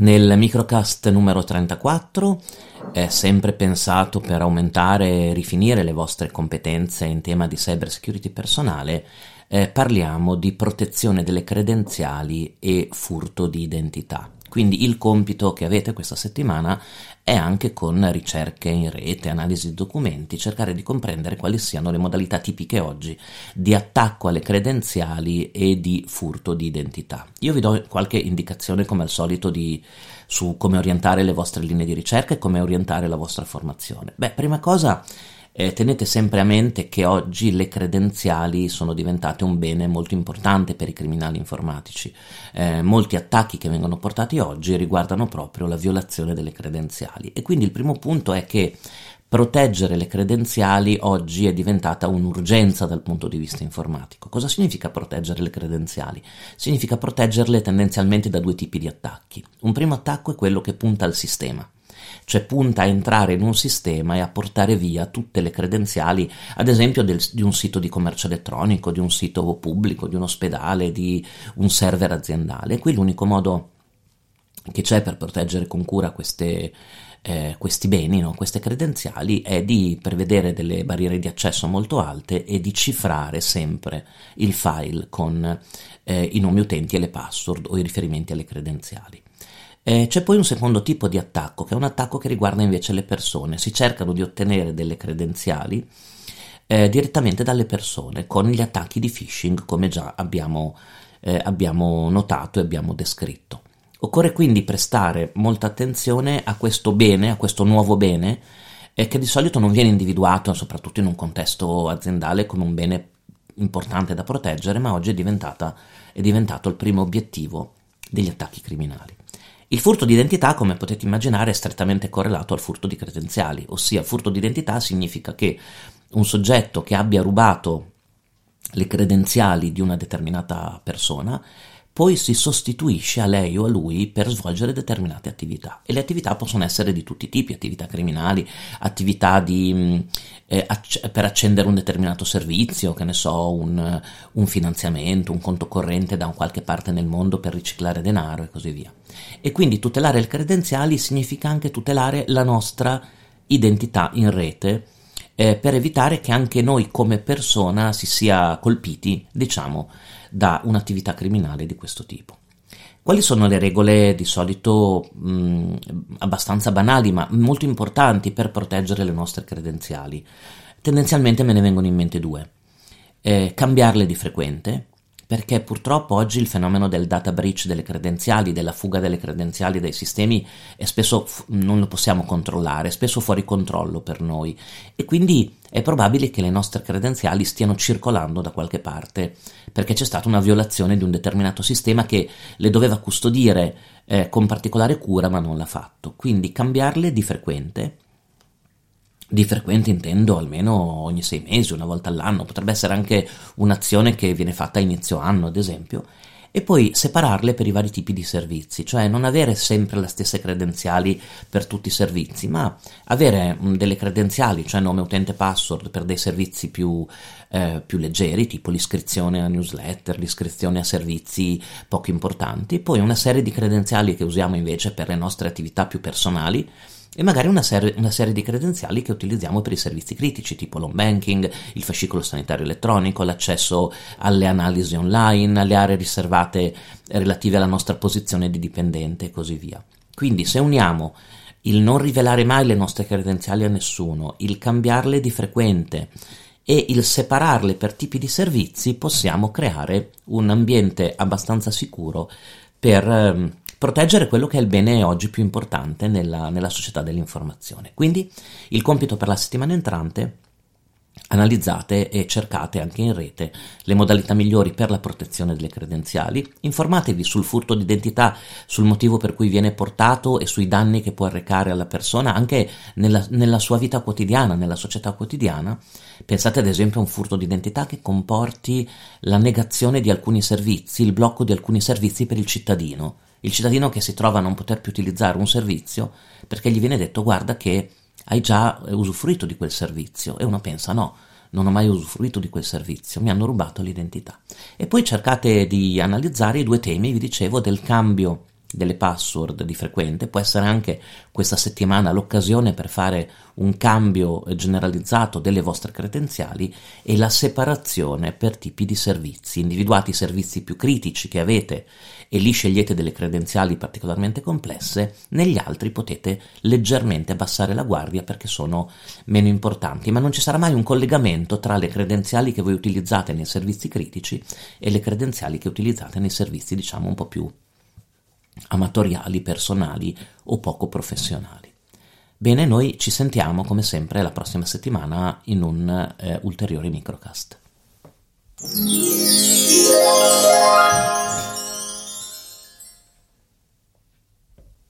Nel microcast numero 34 è sempre pensato per aumentare e rifinire le vostre competenze in tema di cyber security personale, eh, parliamo di protezione delle credenziali e furto di identità. Quindi il compito che avete questa settimana è anche con ricerche in rete, analisi di documenti, cercare di comprendere quali siano le modalità tipiche oggi di attacco alle credenziali e di furto di identità. Io vi do qualche indicazione come al solito di, su come orientare le vostre linee di ricerca e come orientare la vostra formazione. Beh, prima cosa eh, tenete sempre a mente che oggi le credenziali sono diventate un bene molto importante per i criminali informatici. Eh, molti attacchi che vengono portati oggi riguardano proprio la violazione delle credenziali e quindi il primo punto è che proteggere le credenziali oggi è diventata un'urgenza dal punto di vista informatico. Cosa significa proteggere le credenziali? Significa proteggerle tendenzialmente da due tipi di attacchi. Un primo attacco è quello che punta al sistema cioè punta a entrare in un sistema e a portare via tutte le credenziali, ad esempio del, di un sito di commercio elettronico, di un sito pubblico, di un ospedale, di un server aziendale. E qui l'unico modo che c'è per proteggere con cura queste, eh, questi beni, no? queste credenziali, è di prevedere delle barriere di accesso molto alte e di cifrare sempre il file con eh, i nomi utenti e le password o i riferimenti alle credenziali. Eh, c'è poi un secondo tipo di attacco, che è un attacco che riguarda invece le persone. Si cercano di ottenere delle credenziali eh, direttamente dalle persone con gli attacchi di phishing, come già abbiamo, eh, abbiamo notato e abbiamo descritto. Occorre quindi prestare molta attenzione a questo bene, a questo nuovo bene, eh, che di solito non viene individuato, soprattutto in un contesto aziendale, come un bene importante da proteggere, ma oggi è, è diventato il primo obiettivo degli attacchi criminali. Il furto di identità, come potete immaginare, è strettamente correlato al furto di credenziali, ossia furto di identità significa che un soggetto che abbia rubato le credenziali di una determinata persona poi si sostituisce a lei o a lui per svolgere determinate attività. E le attività possono essere di tutti i tipi, attività criminali, attività di, mm, eh, acc- per accendere un determinato servizio, che ne so, un, un finanziamento, un conto corrente da qualche parte nel mondo per riciclare denaro e così via. E quindi tutelare le credenziali significa anche tutelare la nostra identità in rete eh, per evitare che anche noi come persona si sia colpiti, diciamo, da un'attività criminale di questo tipo. Quali sono le regole di solito mh, abbastanza banali ma molto importanti per proteggere le nostre credenziali? Tendenzialmente me ne vengono in mente due. Eh, cambiarle di frequente, perché purtroppo oggi il fenomeno del data breach delle credenziali, della fuga delle credenziali dai sistemi è spesso non lo possiamo controllare, è spesso fuori controllo per noi e quindi è probabile che le nostre credenziali stiano circolando da qualche parte perché c'è stata una violazione di un determinato sistema che le doveva custodire eh, con particolare cura ma non l'ha fatto. Quindi cambiarle di frequente di frequente intendo almeno ogni sei mesi, una volta all'anno, potrebbe essere anche un'azione che viene fatta a inizio anno, ad esempio, e poi separarle per i vari tipi di servizi, cioè non avere sempre le stesse credenziali per tutti i servizi, ma avere delle credenziali, cioè nome utente password per dei servizi più, eh, più leggeri, tipo l'iscrizione a newsletter, l'iscrizione a servizi poco importanti, poi una serie di credenziali che usiamo invece per le nostre attività più personali, e magari una serie, una serie, di credenziali che utilizziamo per i servizi critici, tipo l'home banking, il fascicolo sanitario elettronico, l'accesso alle analisi online, alle aree riservate relative alla nostra posizione di dipendente e così via. Quindi se uniamo il non rivelare mai le nostre credenziali a nessuno, il cambiarle di frequente e il separarle per tipi di servizi, possiamo creare un ambiente abbastanza sicuro per ehm, proteggere quello che è il bene oggi più importante nella, nella società dell'informazione. Quindi il compito per la settimana entrante Analizzate e cercate anche in rete le modalità migliori per la protezione delle credenziali, informatevi sul furto d'identità, sul motivo per cui viene portato e sui danni che può arrecare alla persona anche nella, nella sua vita quotidiana, nella società quotidiana. Pensate ad esempio a un furto d'identità che comporti la negazione di alcuni servizi, il blocco di alcuni servizi per il cittadino il cittadino che si trova a non poter più utilizzare un servizio perché gli viene detto guarda che hai già usufruito di quel servizio e uno pensa no, non ho mai usufruito di quel servizio, mi hanno rubato l'identità. E poi cercate di analizzare i due temi, vi dicevo, del cambio delle password di frequente, può essere anche questa settimana l'occasione per fare un cambio generalizzato delle vostre credenziali e la separazione per tipi di servizi. Individuate i servizi più critici che avete e lì scegliete delle credenziali particolarmente complesse, negli altri potete leggermente abbassare la guardia perché sono meno importanti, ma non ci sarà mai un collegamento tra le credenziali che voi utilizzate nei servizi critici e le credenziali che utilizzate nei servizi diciamo un po' più amatoriali, personali o poco professionali. Bene, noi ci sentiamo come sempre la prossima settimana in un eh, ulteriore microcast.